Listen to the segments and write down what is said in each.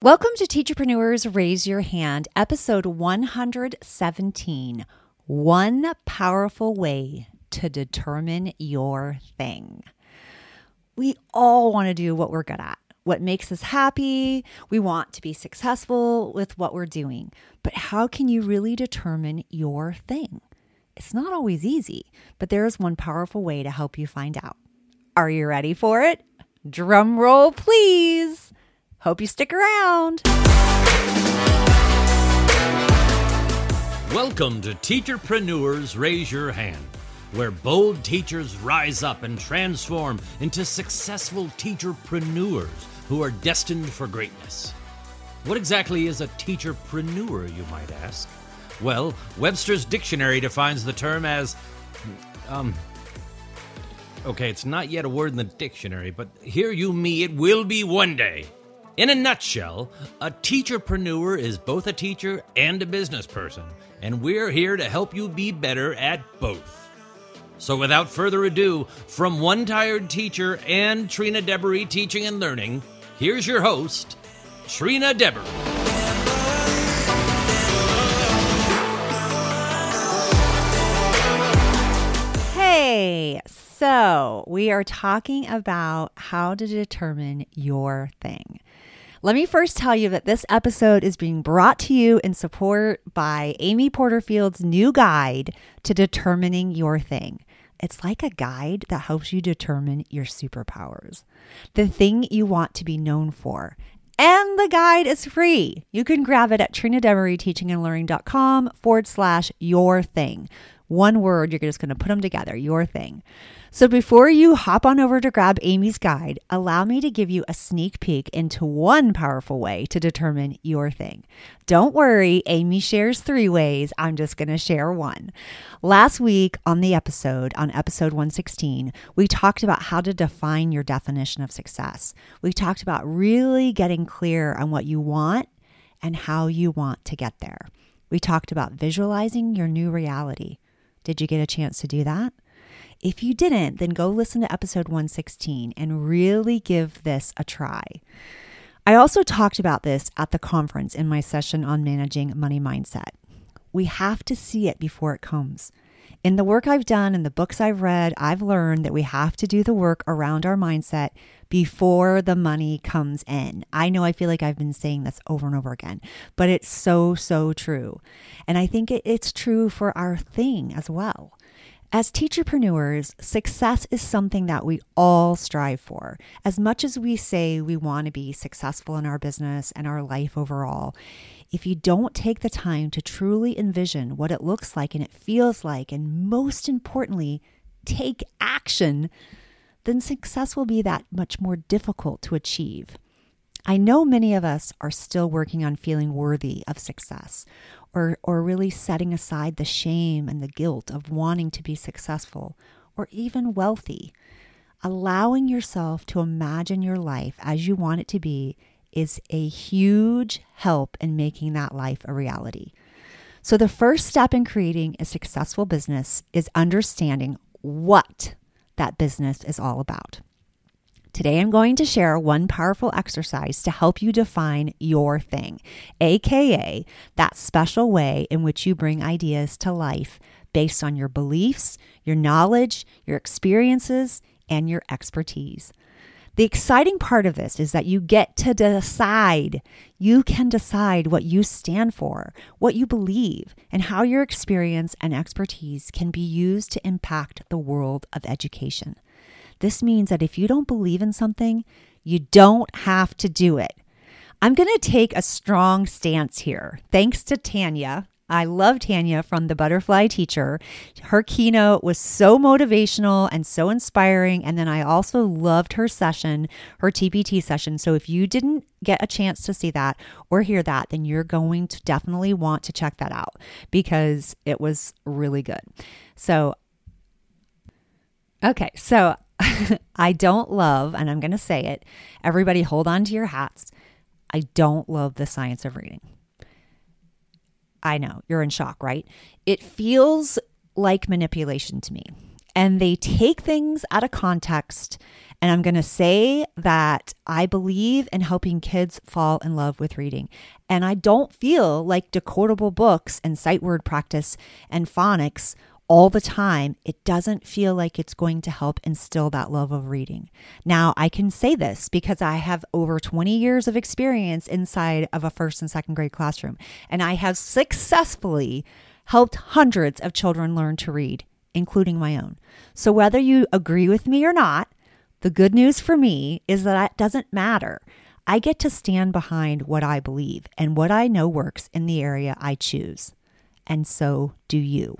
Welcome to Teacherpreneurs Raise Your Hand, episode 117 One Powerful Way to Determine Your Thing. We all want to do what we're good at, what makes us happy. We want to be successful with what we're doing. But how can you really determine your thing? It's not always easy, but there is one powerful way to help you find out. Are you ready for it? Drum roll, please. Hope you stick around. Welcome to Teacherpreneurs Raise Your Hand, where bold teachers rise up and transform into successful teacherpreneurs who are destined for greatness. What exactly is a teacherpreneur, you might ask? Well, Webster's dictionary defines the term as um Okay, it's not yet a word in the dictionary, but hear you me, it will be one day. In a nutshell, a teacherpreneur is both a teacher and a business person, and we're here to help you be better at both. So without further ado, from one tired teacher and Trina Deboree Teaching and Learning, here's your host, Trina Deboree. Hey, so we are talking about how to determine your thing. Let me first tell you that this episode is being brought to you in support by Amy Porterfield's new guide to determining your thing. It's like a guide that helps you determine your superpowers, the thing you want to be known for. And the guide is free. You can grab it at trinadeboreeteachingandlearning.com forward slash your thing. One word, you're just going to put them together, your thing. So before you hop on over to grab Amy's guide, allow me to give you a sneak peek into one powerful way to determine your thing. Don't worry, Amy shares three ways. I'm just going to share one. Last week on the episode, on episode 116, we talked about how to define your definition of success. We talked about really getting clear on what you want and how you want to get there. We talked about visualizing your new reality. Did you get a chance to do that? If you didn't, then go listen to episode 116 and really give this a try. I also talked about this at the conference in my session on managing money mindset. We have to see it before it comes. In the work I've done and the books I've read, I've learned that we have to do the work around our mindset before the money comes in. I know I feel like I've been saying this over and over again, but it's so, so true. And I think it, it's true for our thing as well. As teacherpreneurs, success is something that we all strive for. As much as we say we want to be successful in our business and our life overall, if you don't take the time to truly envision what it looks like and it feels like, and most importantly, take action, then success will be that much more difficult to achieve. I know many of us are still working on feeling worthy of success or, or really setting aside the shame and the guilt of wanting to be successful or even wealthy. Allowing yourself to imagine your life as you want it to be is a huge help in making that life a reality. So, the first step in creating a successful business is understanding what that business is all about. Today, I'm going to share one powerful exercise to help you define your thing, aka that special way in which you bring ideas to life based on your beliefs, your knowledge, your experiences, and your expertise. The exciting part of this is that you get to decide. You can decide what you stand for, what you believe, and how your experience and expertise can be used to impact the world of education. This means that if you don't believe in something, you don't have to do it. I'm going to take a strong stance here. Thanks to Tanya. I love Tanya from the Butterfly Teacher. Her keynote was so motivational and so inspiring. And then I also loved her session, her TPT session. So if you didn't get a chance to see that or hear that, then you're going to definitely want to check that out because it was really good. So, okay. So I don't love, and I'm going to say it, everybody hold on to your hats. I don't love the science of reading. I know, you're in shock, right? It feels like manipulation to me. and they take things out of context. And I'm going to say that I believe in helping kids fall in love with reading. And I don't feel like decodable books and sight word practice and phonics all the time, it doesn't feel like it's going to help instill that love of reading. Now, I can say this because I have over 20 years of experience inside of a first and second grade classroom, and I have successfully helped hundreds of children learn to read, including my own. So, whether you agree with me or not, the good news for me is that it doesn't matter. I get to stand behind what I believe and what I know works in the area I choose. And so do you.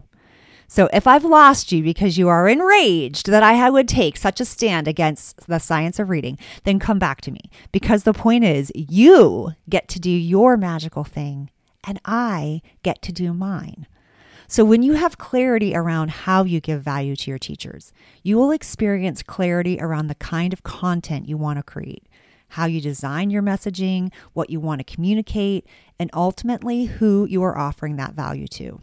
So if I've lost you because you are enraged that I would take such a stand against the science of reading, then come back to me because the point is you get to do your magical thing and I get to do mine. So, when you have clarity around how you give value to your teachers, you will experience clarity around the kind of content you want to create, how you design your messaging, what you want to communicate, and ultimately who you are offering that value to.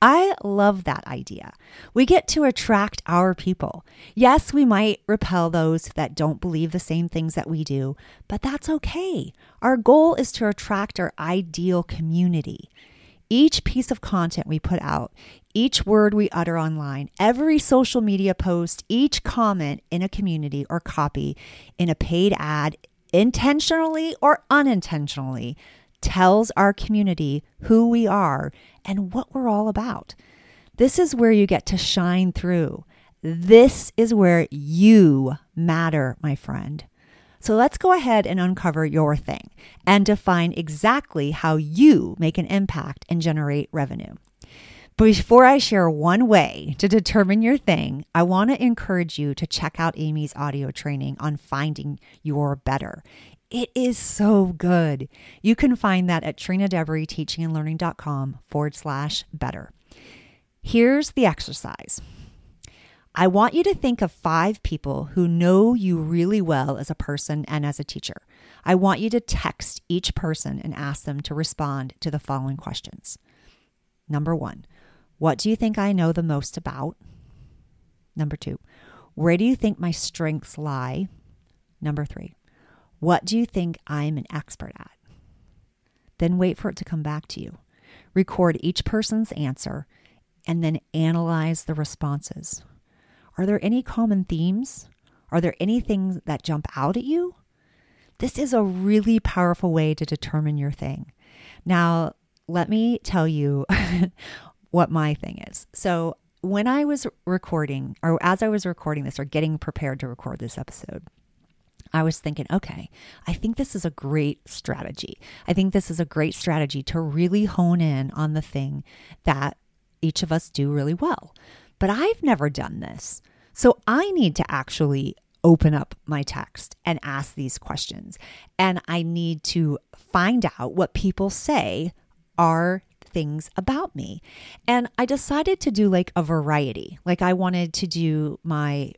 I love that idea. We get to attract our people. Yes, we might repel those that don't believe the same things that we do, but that's okay. Our goal is to attract our ideal community. Each piece of content we put out, each word we utter online, every social media post, each comment in a community or copy in a paid ad, intentionally or unintentionally, tells our community who we are and what we're all about. This is where you get to shine through. This is where you matter, my friend. So let's go ahead and uncover your thing and define exactly how you make an impact and generate revenue. Before I share one way to determine your thing, I want to encourage you to check out Amy's audio training on finding your better. It is so good. You can find that at trinadeboreeteachingandlearning.com forward slash better. Here's the exercise. I want you to think of five people who know you really well as a person and as a teacher. I want you to text each person and ask them to respond to the following questions. Number one, what do you think I know the most about? Number two, where do you think my strengths lie? Number three, what do you think I'm an expert at? Then wait for it to come back to you. Record each person's answer and then analyze the responses. Are there any common themes? Are there any things that jump out at you? This is a really powerful way to determine your thing. Now, let me tell you what my thing is. So, when I was recording, or as I was recording this, or getting prepared to record this episode, I was thinking, okay, I think this is a great strategy. I think this is a great strategy to really hone in on the thing that each of us do really well. But I've never done this. So I need to actually open up my text and ask these questions. And I need to find out what people say are things about me. And I decided to do like a variety. Like I wanted to do my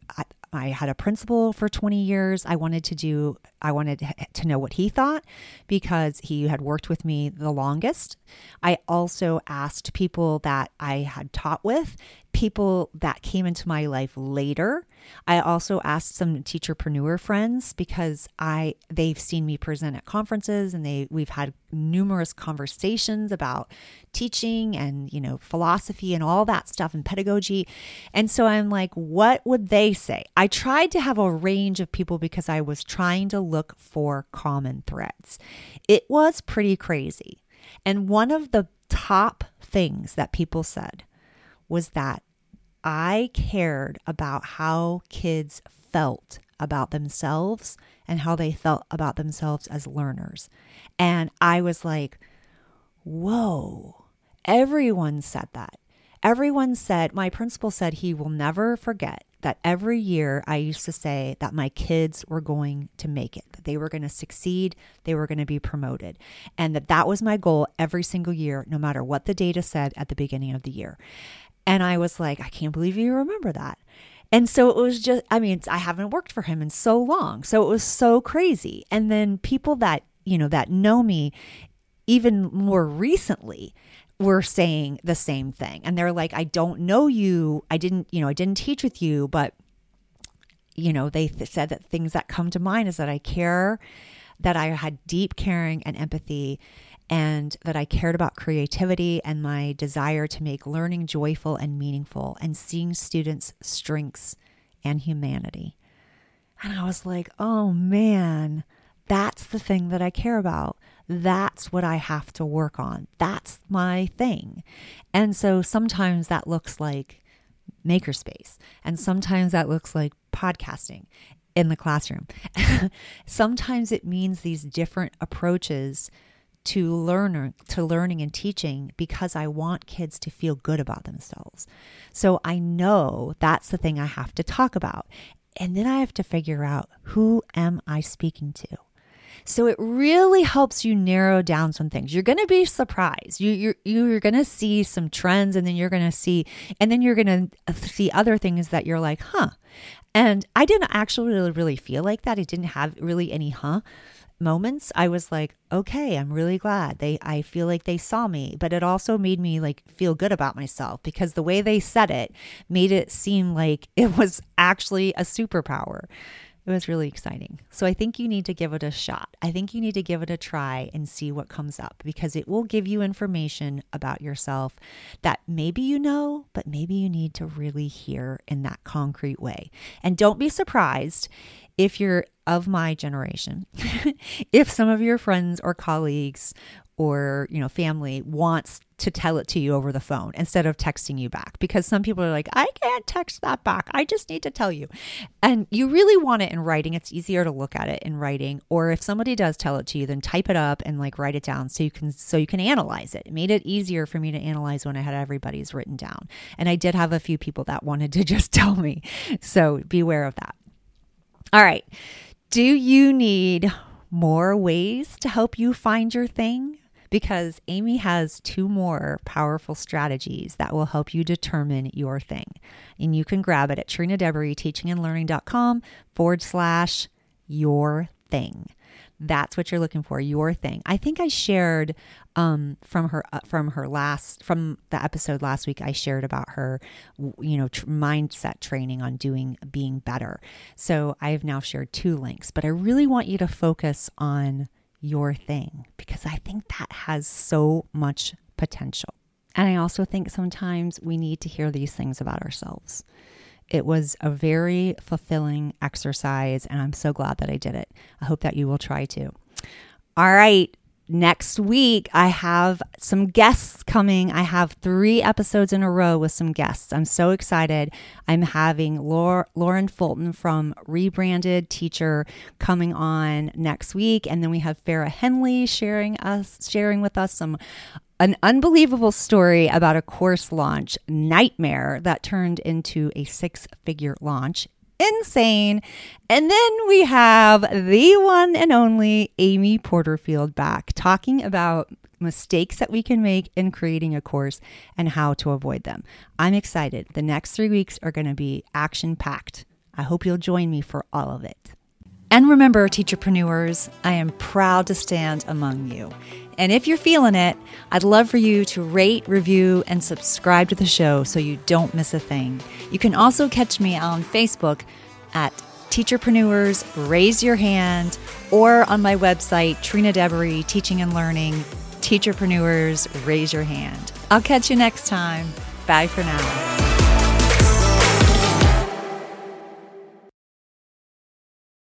I had a principal for 20 years. I wanted to do, I wanted to know what he thought because he had worked with me the longest. I also asked people that I had taught with, people that came into my life later. I also asked some teacherpreneur friends because I they've seen me present at conferences and they we've had numerous conversations about teaching and you know philosophy and all that stuff and pedagogy. And so I'm like what would they say? I tried to have a range of people because I was trying to look for common threads. It was pretty crazy. And one of the top things that people said was that I cared about how kids felt about themselves and how they felt about themselves as learners. And I was like, whoa, everyone said that. Everyone said, my principal said he will never forget that every year I used to say that my kids were going to make it, that they were going to succeed, they were going to be promoted, and that that was my goal every single year, no matter what the data said at the beginning of the year. And I was like, I can't believe you remember that. And so it was just, I mean, I haven't worked for him in so long. So it was so crazy. And then people that, you know, that know me even more recently were saying the same thing. And they're like, I don't know you. I didn't, you know, I didn't teach with you, but, you know, they th- said that things that come to mind is that I care, that I had deep caring and empathy, and that I cared about creativity and my desire to make learning joyful and meaningful and seeing students' strengths and humanity. And I was like, oh man, that's the thing that I care about. That's what I have to work on. That's my thing. And so sometimes that looks like makerspace, and sometimes that looks like podcasting in the classroom. sometimes it means these different approaches to learner to learning and teaching because I want kids to feel good about themselves. So I know that's the thing I have to talk about. And then I have to figure out who am I speaking to? So it really helps you narrow down some things. You're going to be surprised. You you're you're going to see some trends and then you're going to see and then you're going to see other things that you're like, "Huh." And I didn't actually really, really feel like that. It didn't have really any huh moments i was like okay i'm really glad. They i feel like they saw me. But it also made me like feel good about myself because the way they said it made it seem like it was actually a superpower it was really exciting. So I think you need to give it a shot. I think you need to give it a try and see what comes up because it will give you information about yourself that maybe you know, but maybe you need to really hear in that concrete way. And don't be surprised if you're of my generation, if some of your friends or colleagues or you know family wants to tell it to you over the phone instead of texting you back. Because some people are like I can't text that back. I just need to tell you. And you really want it in writing. It's easier to look at it in writing. Or if somebody does tell it to you then type it up and like write it down so you can so you can analyze it. It made it easier for me to analyze when I had everybody's written down. And I did have a few people that wanted to just tell me. So beware of that. All right. Do you need more ways to help you find your thing because Amy has two more powerful strategies that will help you determine your thing. And you can grab it at Trina Deboree, teachingandlearning.com forward slash your thing. That's what you're looking for, your thing. I think I shared um, from her uh, from her last from the episode last week. I shared about her, you know, tr- mindset training on doing being better. So I have now shared two links, but I really want you to focus on your thing because I think that has so much potential. And I also think sometimes we need to hear these things about ourselves. It was a very fulfilling exercise, and I'm so glad that I did it. I hope that you will try to. All right, next week I have some guests coming. I have three episodes in a row with some guests. I'm so excited. I'm having Lauren Fulton from Rebranded Teacher coming on next week, and then we have Farah Henley sharing us sharing with us some an unbelievable story about a course launch nightmare that turned into a six figure launch insane. And then we have the one and only Amy Porterfield back talking about mistakes that we can make in creating a course and how to avoid them. I'm excited. The next three weeks are going to be action packed. I hope you'll join me for all of it. And remember, teacherpreneurs, I am proud to stand among you. And if you're feeling it, I'd love for you to rate, review, and subscribe to the show so you don't miss a thing. You can also catch me on Facebook at Teacherpreneurs Raise Your Hand or on my website, Trina Deboree Teaching and Learning, Teacherpreneurs Raise Your Hand. I'll catch you next time. Bye for now.